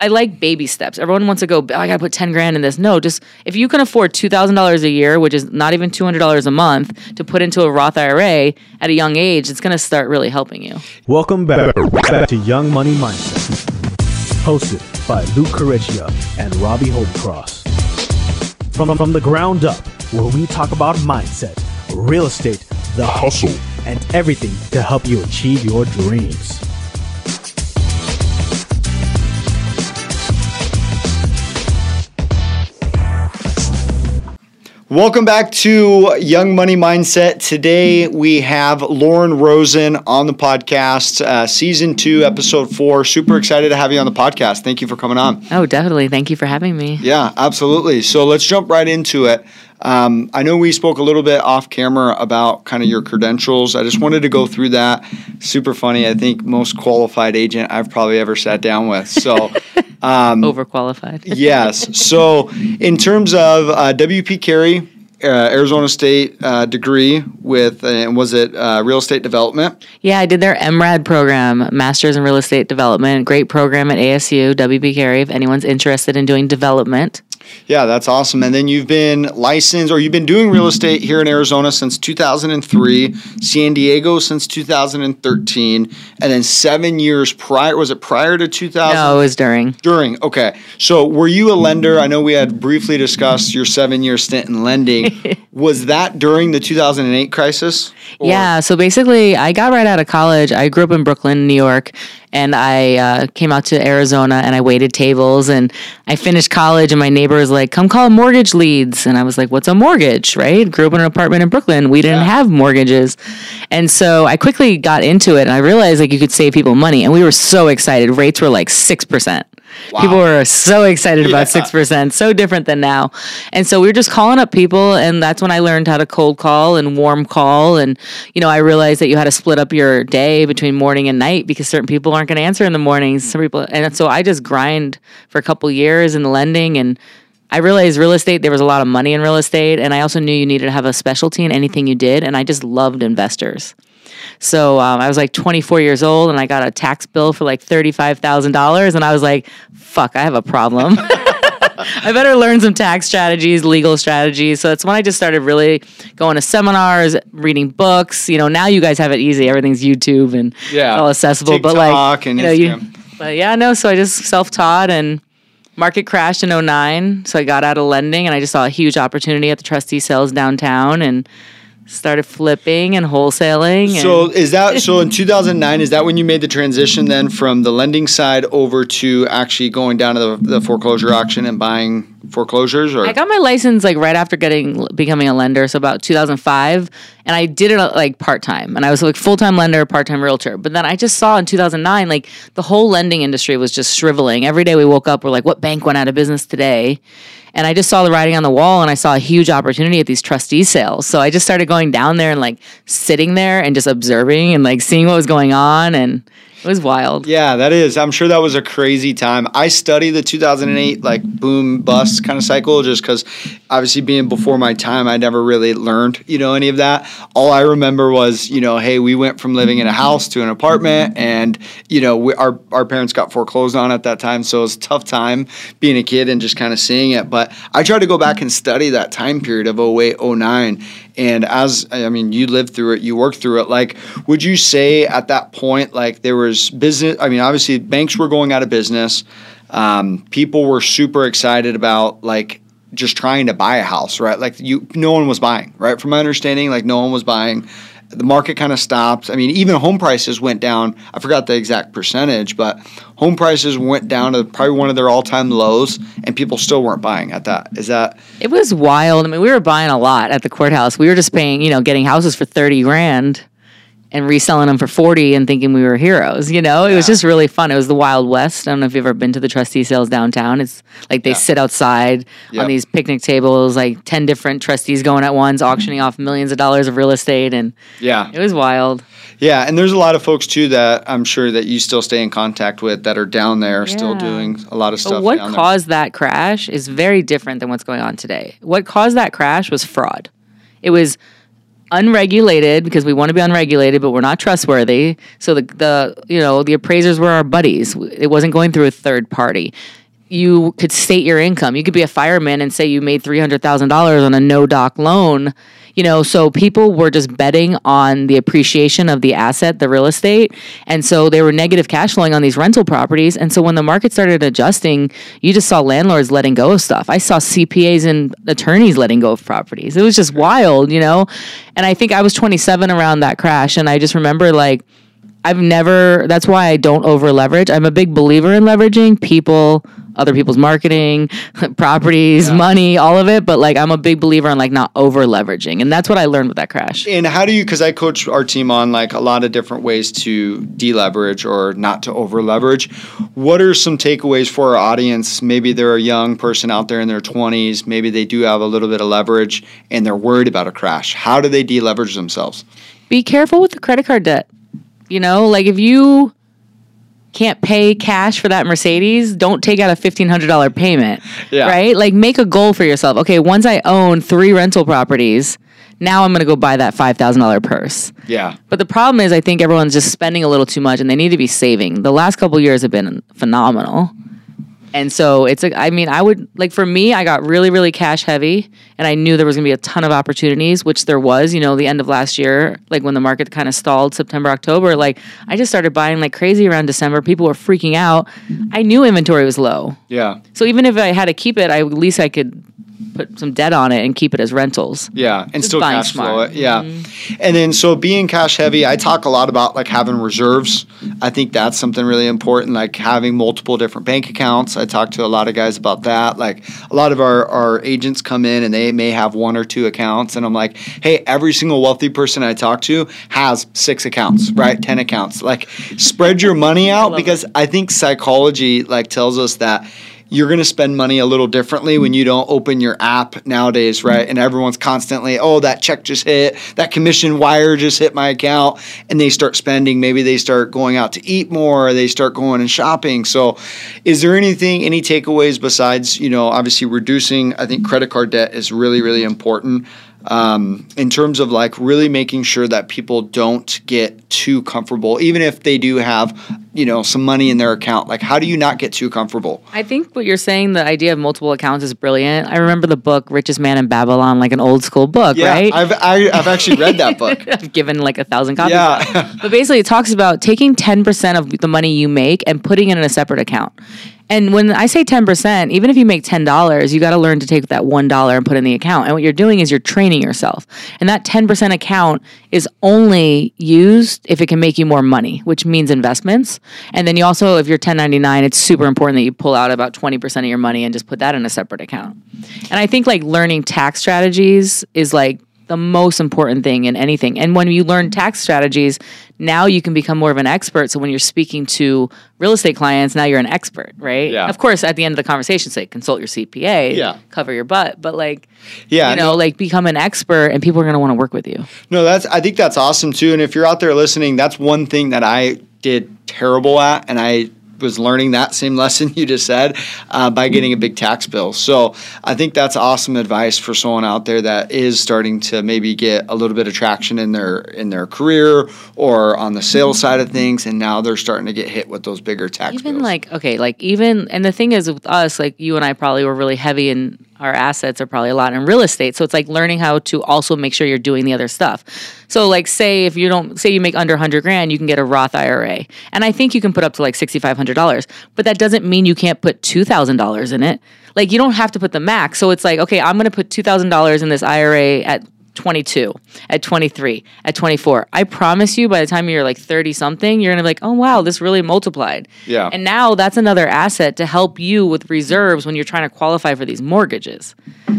I like baby steps. Everyone wants to go, oh, I got to put 10 grand in this. No, just if you can afford $2,000 a year, which is not even $200 a month, to put into a Roth IRA at a young age, it's going to start really helping you. Welcome back, back to Young Money Mindset, hosted by Luke Careccia and Robbie Holtcross. From, from the ground up, where we talk about mindset, real estate, the hustle, and everything to help you achieve your dreams. Welcome back to Young Money Mindset. Today we have Lauren Rosin on the podcast, uh, season two, episode four. Super excited to have you on the podcast. Thank you for coming on. Oh, definitely. Thank you for having me. Yeah, absolutely. So let's jump right into it. Um, I know we spoke a little bit off camera about kind of your credentials. I just wanted to go through that. Super funny. I think most qualified agent I've probably ever sat down with. So. Um, Overqualified. yes. So, in terms of uh, WP Carey, uh, Arizona State uh, degree with, uh, and was it uh, real estate development? Yeah, I did their MRED program, Masters in Real Estate Development. Great program at ASU, WP Carey, if anyone's interested in doing development. Yeah, that's awesome. And then you've been licensed or you've been doing real estate here in Arizona since 2003, San Diego since 2013, and then seven years prior. Was it prior to 2000? No, it was during. During. Okay. So were you a lender? I know we had briefly discussed your seven year stint in lending. was that during the 2008 crisis? Or? Yeah. So basically, I got right out of college. I grew up in Brooklyn, New York, and I uh, came out to Arizona and I waited tables and I finished college and my neighbor was like, "Come call mortgage leads," and I was like, "What's a mortgage?" Right? Grew up in an apartment in Brooklyn. We didn't yeah. have mortgages, and so I quickly got into it and I realized like you could save people money, and we were so excited. Rates were like six percent. Wow. People were so excited yeah. about 6%, so different than now. And so we were just calling up people. And that's when I learned how to cold call and warm call. And, you know, I realized that you had to split up your day between morning and night because certain people aren't going to answer in the mornings. Some people, and so I just grind for a couple years in the lending and I realized real estate, there was a lot of money in real estate. And I also knew you needed to have a specialty in anything you did. And I just loved investors. So um, I was like 24 years old and I got a tax bill for like $35,000. And I was like, fuck, I have a problem. I better learn some tax strategies, legal strategies. So that's when I just started really going to seminars, reading books. You know, now you guys have it easy. Everything's YouTube and yeah. all accessible. TikTok but like, and you know, you, but yeah, no. So I just self taught and market crashed in 09. So I got out of lending and I just saw a huge opportunity at the trustee sales downtown and started flipping and wholesaling. So is that so in 2009? Is that when you made the transition then from the lending side over to actually going down to the, the foreclosure auction and buying foreclosures? Or I got my license like right after getting becoming a lender, so about 2005, and I did it uh, like part time, and I was like full time lender, part time realtor. But then I just saw in 2009 like the whole lending industry was just shriveling. Every day we woke up, we're like, what bank went out of business today? And I just saw the writing on the wall and I saw a huge opportunity at these trustee sales. So I just started going down there and like sitting there and just observing and like seeing what was going on. And it was wild. Yeah, that is. I'm sure that was a crazy time. I study the 2008 like boom bust kind of cycle just because obviously being before my time, I never really learned, you know, any of that. All I remember was, you know, hey, we went from living in a house to an apartment and, you know, we, our, our parents got foreclosed on at that time. So it was a tough time being a kid and just kind of seeing it. But I tried to go back and study that time period of 08, 09 and as I mean, you lived through it, you worked through it. Like, would you say at that point, like there was business? I mean, obviously banks were going out of business. Um, people were super excited about like just trying to buy a house, right? Like you, no one was buying, right? From my understanding, like no one was buying the market kind of stopped. I mean, even home prices went down. I forgot the exact percentage, but home prices went down to probably one of their all-time lows, and people still weren't buying at that. Is that? It was wild. I mean, we were buying a lot at the courthouse. We were just paying, you know, getting houses for thirty grand and reselling them for 40 and thinking we were heroes you know it yeah. was just really fun it was the wild west i don't know if you've ever been to the trustee sales downtown it's like they yeah. sit outside yep. on these picnic tables like 10 different trustees going at once auctioning off millions of dollars of real estate and yeah it was wild yeah and there's a lot of folks too that i'm sure that you still stay in contact with that are down there yeah. still doing a lot of stuff but what caused there. that crash is very different than what's going on today what caused that crash was fraud it was unregulated because we want to be unregulated, but we're not trustworthy. So the the you know the appraisers were our buddies. It wasn't going through a third party. You could state your income. You could be a fireman and say you made three hundred thousand dollars on a no doc loan. You know, so people were just betting on the appreciation of the asset, the real estate, and so they were negative cash flowing on these rental properties. And so when the market started adjusting, you just saw landlords letting go of stuff. I saw CPAs and attorneys letting go of properties. It was just wild, you know. And I think I was 27 around that crash, and I just remember like I've never, that's why I don't over leverage. I'm a big believer in leveraging people, other people's marketing, properties, money, all of it. But like, I'm a big believer in like not over leveraging. And that's what I learned with that crash. And how do you? Because I coach our team on like a lot of different ways to deleverage or not to over leverage. What are some takeaways for our audience? Maybe they're a young person out there in their 20s. Maybe they do have a little bit of leverage and they're worried about a crash. How do they deleverage themselves? Be careful with the credit card debt. You know, like if you can't pay cash for that Mercedes, don't take out a $1,500 payment. Yeah. Right? Like make a goal for yourself. Okay, once I own three rental properties, now I'm going to go buy that $5,000 purse. Yeah. But the problem is, I think everyone's just spending a little too much and they need to be saving. The last couple years have been phenomenal. And so it's like, I mean, I would like for me, I got really, really cash heavy and I knew there was gonna be a ton of opportunities, which there was, you know, the end of last year, like when the market kind of stalled September, October, like I just started buying like crazy around December. People were freaking out. I knew inventory was low. Yeah. So even if I had to keep it, I, at least I could put some debt on it and keep it as rentals. Yeah, and Just still cash flow smart. Mm-hmm. it. Yeah, and then so being cash heavy, I talk a lot about like having reserves. I think that's something really important, like having multiple different bank accounts. I talk to a lot of guys about that. Like a lot of our our agents come in and they may have one or two accounts, and I'm like, hey, every single wealthy person I talk to has six accounts, right? Ten accounts. Like spread your money out love because I think psychology like tells us that you're going to spend money a little differently when you don't open your app nowadays, right? And everyone's constantly, oh, that check just hit, that commission wire just hit my account, and they start spending. Maybe they start going out to eat more, or they start going and shopping. So, is there anything, any takeaways besides, you know, obviously reducing? I think credit card debt is really, really important. Um, in terms of like really making sure that people don't get too comfortable, even if they do have, you know, some money in their account. Like, how do you not get too comfortable? I think what you're saying, the idea of multiple accounts is brilliant. I remember the book Richest Man in Babylon, like an old school book, Yeah, right? I've I, I've actually read that book. I've given like a thousand copies. Yeah. but basically, it talks about taking 10% of the money you make and putting it in a separate account. And when I say 10%, even if you make $10, you got to learn to take that $1 and put in the account. And what you're doing is you're training yourself. And that 10% account is only used if it can make you more money, which means investments. And then you also, if you're 1099, it's super important that you pull out about 20% of your money and just put that in a separate account. And I think like learning tax strategies is like the most important thing in anything. And when you learn tax strategies, now you can become more of an expert. So when you're speaking to real estate clients, now you're an expert, right? Yeah. Of course, at the end of the conversation, say consult your CPA, Yeah. cover your butt, but like, Yeah, you know, no- like become an expert, and people are going to want to work with you. No, that's I think that's awesome too. And if you're out there listening, that's one thing that I did terrible at, and I was learning that same lesson you just said uh, by getting a big tax bill. So I think that's awesome advice for someone out there that is starting to maybe get a little bit of traction in their in their career or on the sales side of things, and now they're starting to get hit with those bigger tax even bills. like okay like even and the thing is with us like you and i probably were really heavy in our assets are probably a lot in real estate. So it's like learning how to also make sure you're doing the other stuff. So like say if you don't say you make under 100 grand you can get a roth ira and i think you can put up to like $6500 but that doesn't mean you can't put $2000 in it. Like you don't have to put the max. So it's like okay i'm going to put $2000 in this ira at 22, at 23, at 24. I promise you, by the time you're like 30 something, you're gonna be like, oh wow, this really multiplied. Yeah. And now that's another asset to help you with reserves when you're trying to qualify for these mortgages.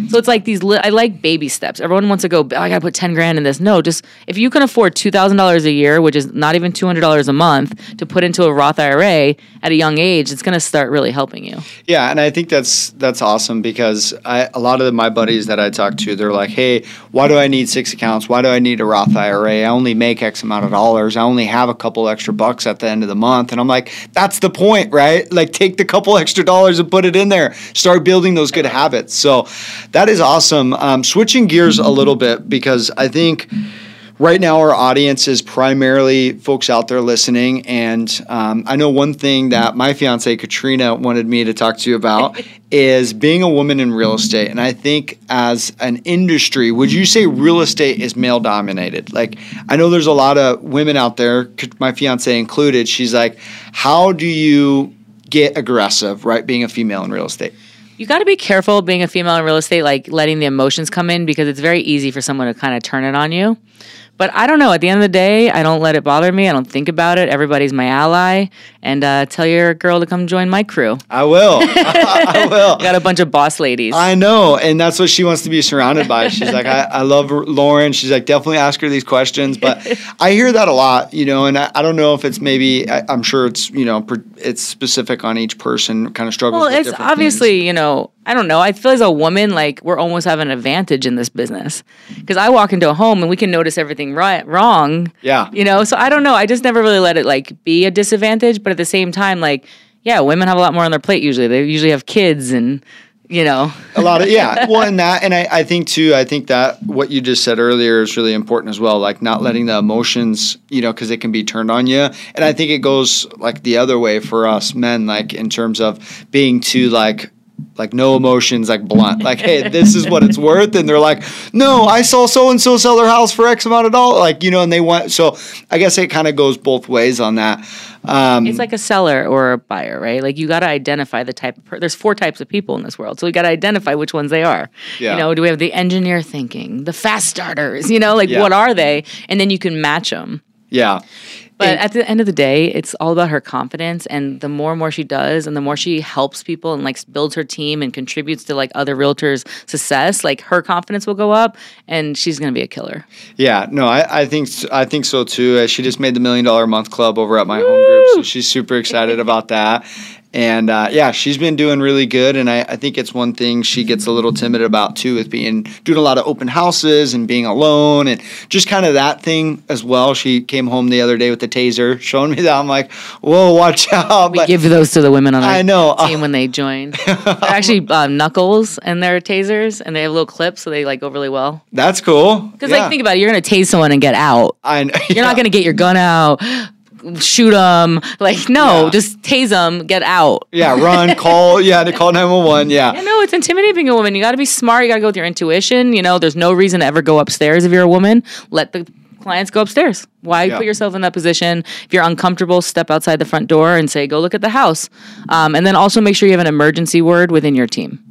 So it's like these, li- I like baby steps. Everyone wants to go, "Oh, I gotta put 10 grand in this. No, just if you can afford $2,000 a year, which is not even $200 a month, to put into a Roth IRA at a young age, it's gonna start really helping you. Yeah, and I think that's that's awesome because I a lot of my buddies that I talk to, they're like, "Hey, why do I need six accounts? Why do I need a Roth IRA? I only make X amount of dollars. I only have a couple extra bucks at the end of the month. And I'm like, that's the point, right? Like, take the couple extra dollars and put it in there. Start building those good habits. So that is awesome. Um, switching gears a little bit because I think right now our audience is primarily folks out there listening and um, i know one thing that my fiance katrina wanted me to talk to you about is being a woman in real estate and i think as an industry would you say real estate is male dominated like i know there's a lot of women out there my fiance included she's like how do you get aggressive right being a female in real estate you got to be careful being a female in real estate, like letting the emotions come in because it's very easy for someone to kind of turn it on you. But I don't know. At the end of the day, I don't let it bother me. I don't think about it. Everybody's my ally. And uh, tell your girl to come join my crew. I will. I will. Got a bunch of boss ladies. I know. And that's what she wants to be surrounded by. She's like, I, I love Lauren. She's like, definitely ask her these questions. But I hear that a lot, you know, and I, I don't know if it's maybe, I, am sure it's, you know, it's specific on each person, kind of struggles well, it's obviously, things. you know, I don't know. I feel as a woman, like we're almost have an advantage in this business because I walk into a home and we can notice everything right, wrong. Yeah. You know, so I don't know. I just never really let it like be a disadvantage, but at the same time, like, yeah, women have a lot more on their plate usually. They usually have kids and you know a lot of yeah well and that and I, I think too i think that what you just said earlier is really important as well like not letting the emotions you know because it can be turned on you and i think it goes like the other way for us men like in terms of being too like like no emotions, like blunt, like, hey, this is what it's worth. And they're like, no, I saw so and so sell their house for X amount of dollars. Like, you know, and they want, so I guess it kind of goes both ways on that. Um, it's like a seller or a buyer, right? Like you got to identify the type of, per- there's four types of people in this world. So we got to identify which ones they are. Yeah. You know, do we have the engineer thinking, the fast starters, you know, like yeah. what are they? And then you can match them. Yeah. But at the end of the day, it's all about her confidence. And the more and more she does, and the more she helps people and like builds her team and contributes to like other realtors' success, like her confidence will go up, and she's going to be a killer. Yeah, no, I, I think I think so too. Uh, she just made the million dollar a month club over at my Woo! home group, so she's super excited about that. And uh, yeah, she's been doing really good. And I, I, think it's one thing she gets a little timid about too, with being doing a lot of open houses and being alone and just kind of that thing as well. She came home the other day with the taser, showing me that. I'm like, whoa, watch out! We but give those to the women on I know. team when they join. They're actually uh, knuckles and they're tasers, and they have little clips, so they like go really well. That's cool. Because yeah. like think about it, you're gonna tase someone and get out. I know. You're not gonna get your gun out shoot them. Like, no, yeah. just tase them, get out. Yeah, run, call, yeah, to call 911. Yeah. Yeah, no, it's intimidating being a woman. You got to be smart. You got to go with your intuition. You know, there's no reason to ever go upstairs if you're a woman. Let the clients go upstairs. Why yeah. put yourself in that position? If you're uncomfortable, step outside the front door and say, go look at the house. Um, and then also make sure you have an emergency word within your team.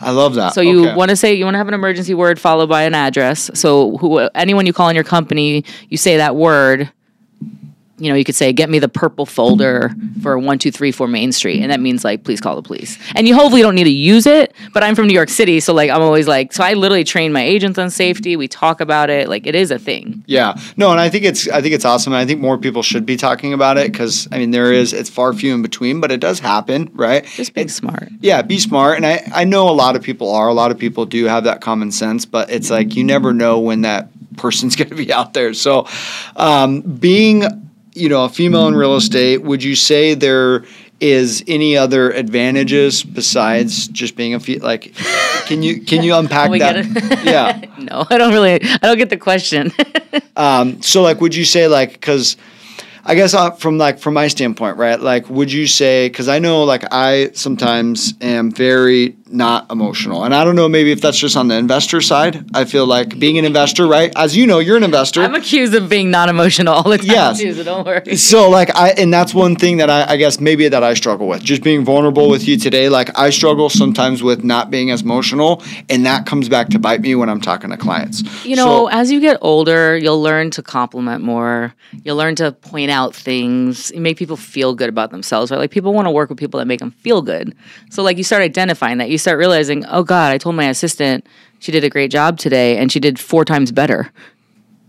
I love that. So you okay. want to say you want to have an emergency word followed by an address. So who, anyone you call in your company, you say that word you know, you could say, get me the purple folder for 1234 Main Street. And that means like, please call the police. And you hopefully don't need to use it, but I'm from New York City. So like, I'm always like, so I literally train my agents on safety. We talk about it. Like it is a thing. Yeah. No, and I think it's, I think it's awesome. And I think more people should be talking about it because I mean, there is, it's far few in between, but it does happen, right? Just be smart. Yeah. Be smart. And I, I know a lot of people are, a lot of people do have that common sense, but it's like, you never know when that person's going to be out there. So, um, being you know, a female in real estate, would you say there is any other advantages besides just being a fe- like can you can you unpack that? yeah. No i don't really i don't get the question. Um, so like would you say like because I guess uh, from like from my standpoint, right? Like, would you say? Because I know, like, I sometimes am very not emotional, and I don't know, maybe if that's just on the investor side. I feel like being an investor, right? As you know, you're an investor. I'm accused of being not emotional all the time. Yes. Don't worry. So like, I and that's one thing that I, I guess maybe that I struggle with. Just being vulnerable with you today, like I struggle sometimes with not being as emotional, and that comes back to bite me when I'm talking to clients. You know, so, as you get older, you'll learn to compliment more. You'll learn to point out things, you make people feel good about themselves, right? Like people want to work with people that make them feel good. So like you start identifying that, you start realizing, oh God, I told my assistant she did a great job today and she did four times better.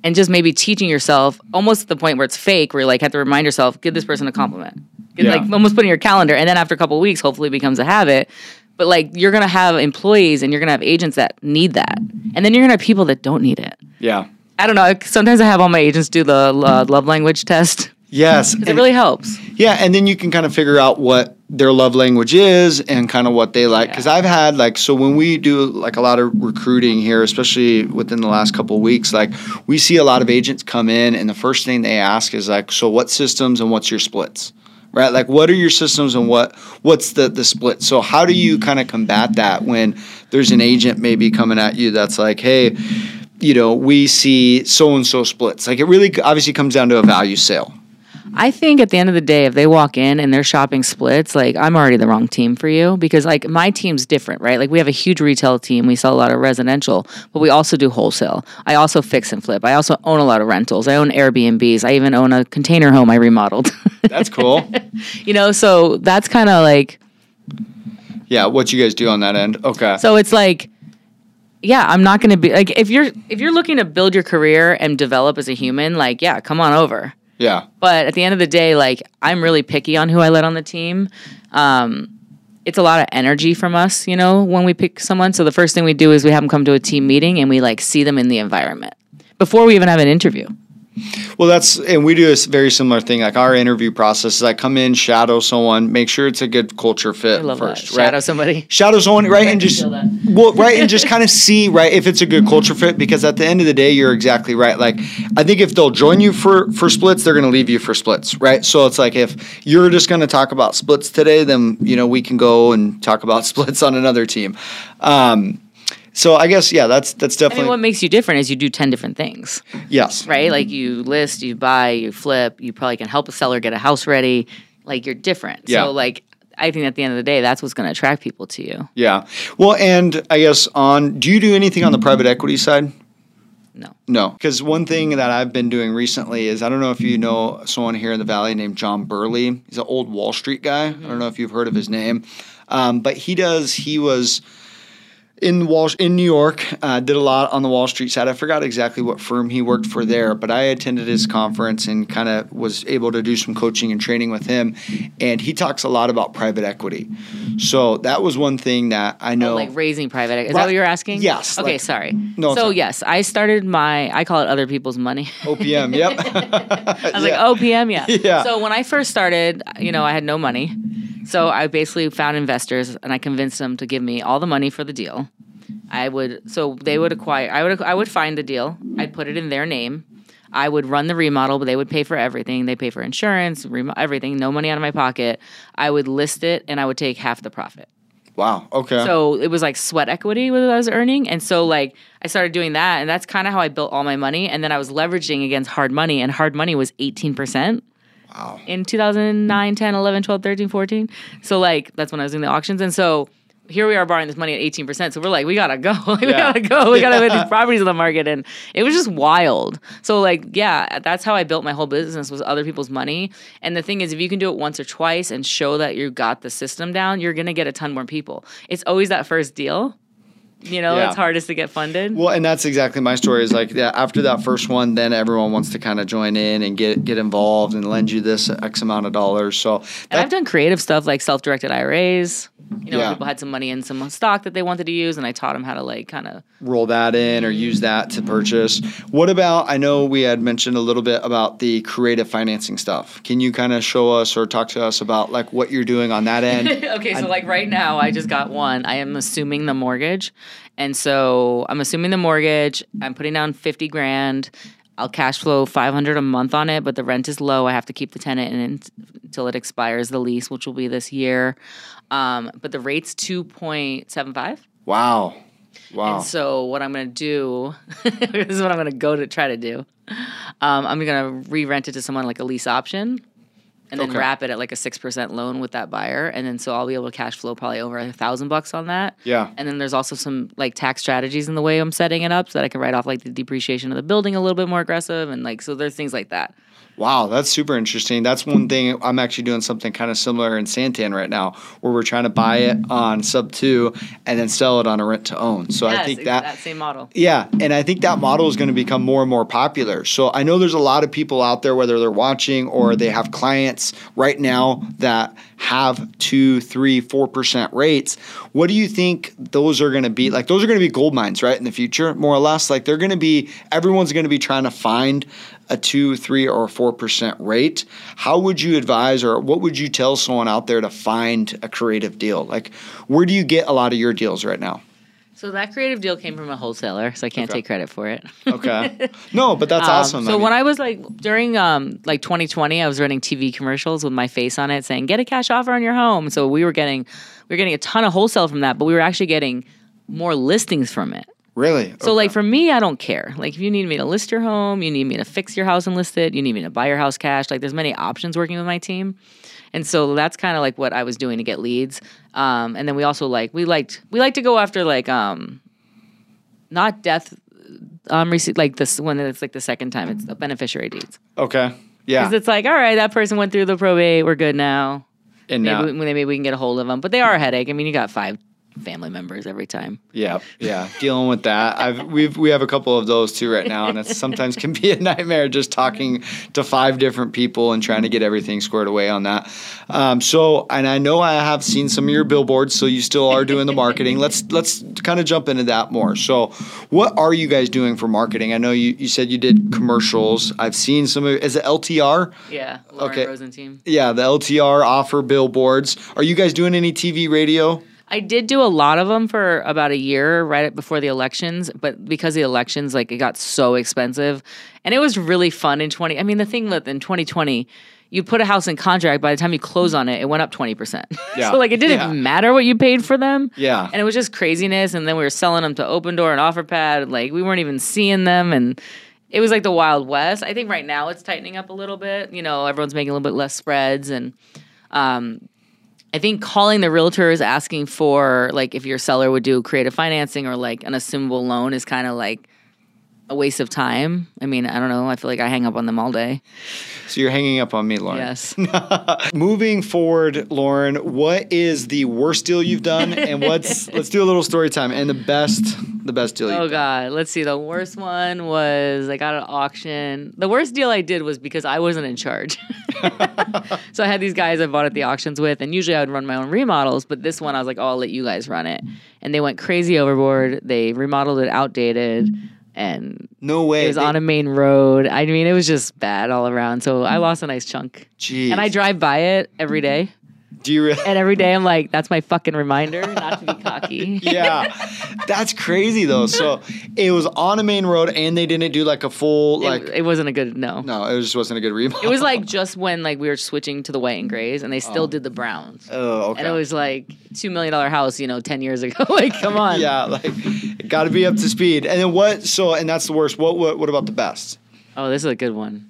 And just maybe teaching yourself almost to the point where it's fake, where you like have to remind yourself, give this person a compliment. Yeah. Like almost put in your calendar. And then after a couple weeks, hopefully it becomes a habit. But like you're gonna have employees and you're gonna have agents that need that. And then you're gonna have people that don't need it. Yeah. I don't know. Sometimes I have all my agents do the uh, love language test. Yes. It really helps. Yeah, and then you can kind of figure out what their love language is and kind of what they like. Because Yeah. I've had like so when we do like a lot of recruiting here, especially within the last couple of weeks, like we see a lot of agents come in, and the first thing they ask is like, "So what systems and what's your splits?" Right? Like, what are your systems and what what's the the split? So how do you kind of combat that when there's an agent maybe coming at you that's like, "Hey." You know, we see so and so splits. Like it really obviously comes down to a value sale. I think at the end of the day, if they walk in and they're shopping splits, like I'm already the wrong team for you because like my team's different, right? Like we have a huge retail team. We sell a lot of residential, but we also do wholesale. I also fix and flip. I also own a lot of rentals. I own Airbnbs. I even own a container home I remodeled. That's cool. you know, so that's kind of like Yeah, what you guys do on that end? Okay. So it's like, yeah, I'm not going to be like if you're if you're looking to build your career and develop as a human, like yeah, come on over. yeah. But at the end of the day, like I'm really picky on who I let on the team. Um, it's a lot of energy from us, you know, when we pick someone. So the first thing we do is we have them come to a team meeting and we like see them in the environment before we even have an interview. Well, that's and we do a very similar thing. Like our interview process is I come in, shadow someone, make sure it's a good culture fit I love first, that. right? Shadow somebody. Shadow someone, right, and just well, right, and just kind of see, right, if it's a good culture fit. Because at the end of the day, you're exactly right. Like I think if they'll join you for for splits, they're going to leave you for splits, right? So it's like if you're just going to talk about splits today, then you know we can go and talk about splits on another team. Um, so I guess yeah, that's that's I definitely mean, what makes you different is you do 10 different things. yes, right? Like you list, you buy, you flip, you probably can help a seller get a house ready. Like you're different. Yeah. So like I think at the end of the day, that's what's going to attract people to you. Yeah. Well, and I guess on, do you do anything on the private equity side? No. No. Because one thing that I've been doing recently is I don't know if you know someone here in the Valley named John Burley. He's an old Wall Street guy. I don't know if you've heard of his name. Um, but he does, he was in Wall in New York, uh, did a lot on the Wall Street side. I forgot exactly what firm he worked for there, but I attended his conference and kind of was able to do some coaching and training with him. And he talks a lot about private equity. So that was one thing that I know. Oh, like raising private. Equity. Is Right. that what you're asking? Yes, Okay, like- sorry. No, so yes, I started my. I call it other people's money. OPM, yep. I was like, OPM. PM, yeah. Yeah. So when I first started, you know, I had no money. So mm-hmm. I basically found investors and I convinced them to give me all the money for the deal. I would, so they would acquire, I would, I would find the deal. I'd put it in their name. I would run the remodel, but they would pay for everything. They pay for insurance, remo- everything, no money out of my pocket. I would list it and I would take half the profit. Wow. Okay. So it was like sweat equity what I was earning. And so like I started doing that and that's kind of how I built all my money. And then I was leveraging against hard money and hard money was 18%. Wow. In 2009, 10, 11, 12, 13, 14. So like that's when I was doing the auctions. And so here we are borrowing this money at 18%. So we're like, we gotta go. we Yeah. gotta go. We gotta put these properties on the market. And it was just wild. So like, yeah, that's how I built my whole business was other people's money. And the thing is, if you can do it once or twice and show that you got the system down, you're gonna get a ton more people. It's always that first deal. You know, Yeah. that's hardest to get funded. Well, and that's exactly my story. Is like yeah, after that first one, then everyone wants to kind of join in and get get involved and lend you this X amount of dollars. So And I've done creative stuff like self-directed IRAs. You know, Yeah. people had some money in some stock that they wanted to use, and I taught them how to like kind of roll that in or use that to purchase. What about? I know we had mentioned a little bit about the creative financing stuff. Can you kind of show us or talk to us about like what you're doing on that end? okay, so like right now, I just got one. I am assuming the mortgage, and so I'm assuming the mortgage. I'm putting down fifty grand. I'll cash flow five hundred a month on it, but the rent is low. I have to keep the tenant in until it expires the lease, which will be this year. Um, but the rate's two point seven five. wow. Wow. And so what I'm gonna do, this is what I'm gonna go to try to do. Um, I'm gonna re-rent it to someone like a lease option, and then Okay. wrap it at like a six percent loan with that buyer, and then so I'll be able to cash flow probably over a thousand bucks on that. Yeah. And then there's also some like tax strategies in the way I'm setting it up, so that I can write off like the depreciation of the building a little bit more aggressive, and like so there's things like that. Wow, that's super interesting. That's one thing I'm actually doing something kind of similar in Santan right now, where we're trying to buy it on sub two and then sell it on a rent to own. So I think that that same model. Yeah, and I think that model is going to become more and more popular. So I know there's a lot of people out there, whether they're watching or they have clients right now that have two, three, four percent rates. What do you think those are going to be? Like those are going to be gold mines, right, in the future, more or less. Like they're going to be. Everyone's going to be trying to find a two, three, or four percent rate. How would you advise, or what would you tell someone out there to find a creative deal? Like, where do you get a lot of your deals right now? So that creative deal came from a wholesaler, so I can't Okay. take credit for it. Okay. no, but that's Um, awesome. So when I was like during um like 2020, I was running TV commercials with my face on it, saying "Get a cash offer on your home." So we were getting we were getting a ton of wholesale from that, but we were actually getting more listings from it. Really, So like for me, I don't care. Like if you need me to list your home, you need me to fix your house and list it, you need me to buy your house cash. Like there's many options working with my team, and so that's kind of like what I was doing to get leads. Um, and then we also like we liked we like to go after like um, not death um receipt like this one that's like the second time it's the beneficiary deeds okay, yeah, because it's like all right that person went through the probate we're good now and maybe, now, maybe we can get a hold of them but they are a headache. I mean you got five family members every time. Yeah, yeah, dealing with that. I've we've we have a couple of those too right now, and it sometimes can be a nightmare just talking to five different people and trying to get everything squared away on that. Um, so, and I know I have seen some of your billboards, so you still are doing the marketing. Let's let's kind of jump into that more. So, what are you guys doing for marketing? I know you, you said you did commercials. I've seen some of is it LTR? Yeah, Lauren Okay. Rosin team. Yeah, the LTR offer billboards. Are you guys doing any TV, radio? I did do a lot of them for about a year right before the elections, but because the elections, like it got so expensive, and it was really fun in twenty. I mean, the thing with in twenty twenty, you put a house in contract. By the time you close on it, it went up twenty percent. Yeah. so like it didn't Yeah. matter what you paid for them. Yeah. and it was just craziness. And then we were selling them to Opendoor and OfferPad. Like we weren't even seeing them, and it was like the Wild West. I think right now it's tightening up a little bit. You know, everyone's making a little bit less spreads and. Um, I think calling the realtors asking for like if your seller would do creative financing or like an assumable loan is kind of like a waste of time. I mean, I don't know. I feel like I hang up on them all day. So you're hanging up on me, Lauren. Yes. Moving forward, Lauren, what is the worst deal you've done, and what's let's do a little story time and the best, the best deal. Oh god, let's see. The worst one was I got an auction. The worst deal I did was because I wasn't in charge. so I had these guys I bought at the auctions with, and usually I would run my own remodels, but this one I was like, "Oh, I'll let you guys run it." And they went crazy overboard. They remodeled it outdated and No way. it was They- on a main road. I mean, it was just bad all around. So I mm. lost a nice chunk. Jeez. And I drive by it every mm-hmm. day. Do you really? And every day I'm like, that's my fucking reminder not to be cocky. yeah, that's crazy though. So it was on a main road, and they didn't do like a full like. it, it wasn't a good no. no, it just wasn't a good remodel. It was like just when like we were switching to the white and grays, and they still oh. did the browns. Oh, okay. And it was like two million dollar house, you know, ten years ago. like, come on. yeah, like got to be up to speed. And then what? So, and that's the worst. What? What? What about the best? Oh, this is a good one.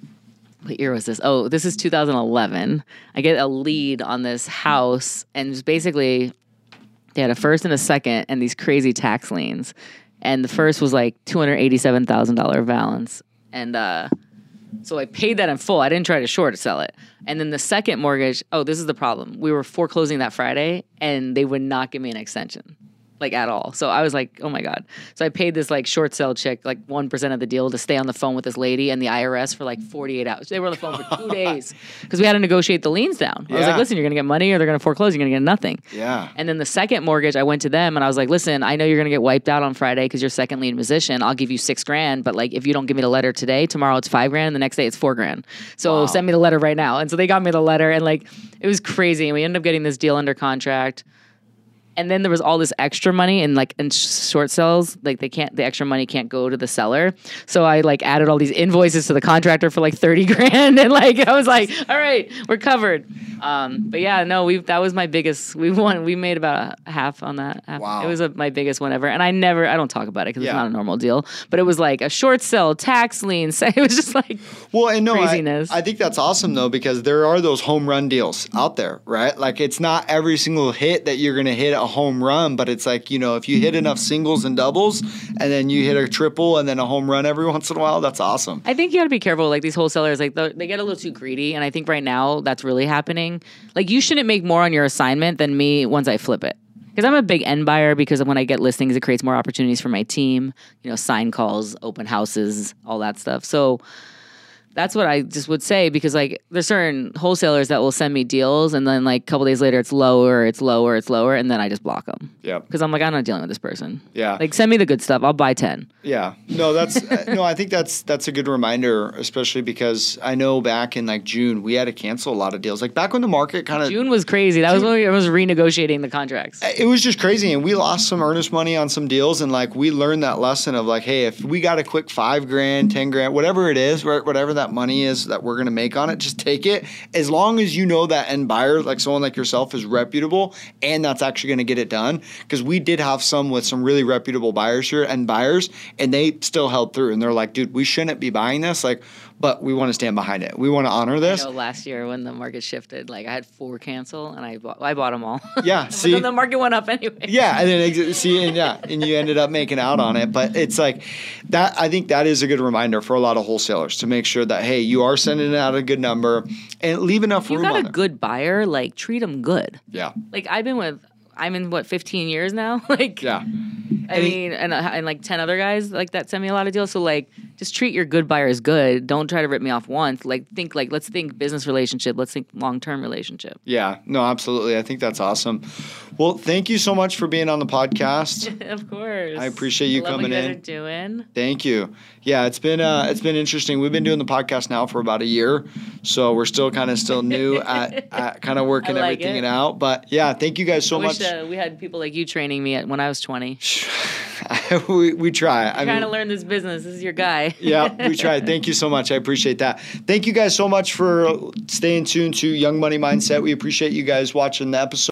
What year was this? Oh, this is 2011. I get a lead on this house, and basically they had a first and a second, and these crazy tax liens. And the first was like two hundred eighty-seven thousand dollar balance, and uh, so I paid that in full. I didn't try to short sell it. And then the second mortgage. Oh, this is the problem. We were foreclosing that Friday, and they would not give me an extension like at all. So I was like, oh my God. So I paid this like short sale chick like 1% of the deal to stay on the phone with this lady and the IRS for like 48 hours. They were on the phone for two days because we had to negotiate the liens down. I was like, listen, you're going to get money or they're going to foreclose. You're going to get nothing. Yeah. And then the second mortgage, I went to them and I was like, listen, I know you're going to get wiped out on Friday because you're second lien position. I'll give you six grand. But like, if you don't give me the letter today, tomorrow it's five grand. And the next day it's four grand. So Wow. send me the letter right now. And so they got me the letter and like, it was crazy. And we ended up getting this deal under contract and then there was all this extra money and like in short sales like they can't the extra money can't go to the seller so i like added all these invoices to the contractor for like 30 grand and like i was like all right we're covered um, but yeah no we that was my biggest we won we made about a half on that half. Wow. it was a, my biggest one ever and i never i don't talk about it because Yeah. it's not a normal deal but it was like a short sell tax lien so it was just like Well, and no, I, Craziness. I think that's awesome though because there are those home run deals out there, right? Like it's not every single hit that you're gonna hit a home run, but it's like you know if you hit enough singles and doubles, and then you hit a triple and then a home run every once in a while, that's awesome. I think you got to be careful. Like these wholesalers, like they get a little too greedy, and I think right now that's really happening. Like you shouldn't make more on your assignment than me once I flip it. Because I'm a big end buyer. Because when I get listings, it creates more opportunities for my team. You know, sign calls, open houses, all that stuff. So that's what I just would say because like there's certain wholesalers that will send me deals and then like a couple days later it's lower, it's lower, it's lower, and then I just block them Yeah. because I'm like I'm not dealing with this person. Yeah. Like send me the good stuff. I'll buy ten. Yeah, no, that's uh, no. I think that's that's a good reminder, especially because I know back in like June we had to cancel a lot of deals. Like back when the market kind of June was crazy. That was when we was renegotiating the contracts. it was just crazy and we lost some earnest money on some deals and like we learned that lesson of like hey if we got a quick five grand ten grand whatever it is whatever that money is that we're going to make on it just take it. As long as you know that end buyer like someone like yourself is reputable and that's actually going to get it done because we did have some with some really reputable buyers here and buyers and they still held through and they're like dude we shouldn't be buying this. Like but we want to stand behind it we want to honor this last year when the market shifted, like I had four cancel and I bought I bought them all. Yeah, see? the market went up anyway. Yeah, and then exit, see, and yeah, and you ended up making out on it. But it's like that. I think that is a good reminder for a lot of wholesalers to make sure that hey, you are sending out a good number and leave enough room. If you got a there. good buyer, like treat them good. yeah, Like I've been with, I'm in what 15 years now. like yeah, I mean, and uh, and like 10 other guys like that sent me a lot of deals. So like, just treat your good buyers good. Don't try to rip me off once. Like think like let's think business relationship. Let's think long term relationship. yeah. No, absolutely. I think that's awesome. Well, thank you so much for being on the podcast. of course. I appreciate you Love coming what you guys in. Doing. Thank you. Yeah, it's been uh, it's been interesting. We've been doing the podcast now for about a year, so we're still kind of still new at, at kind of working like everything it. out. But yeah, thank you guys so I wish much. uh, we had people like you training me at, when I was 20. we, we try. I'm Trying to learn this business. This is your guy. yeah, we try. Thank you so much. I appreciate that. Thank you guys so much for staying tuned to Young Money Mindset. We appreciate you guys watching the episode.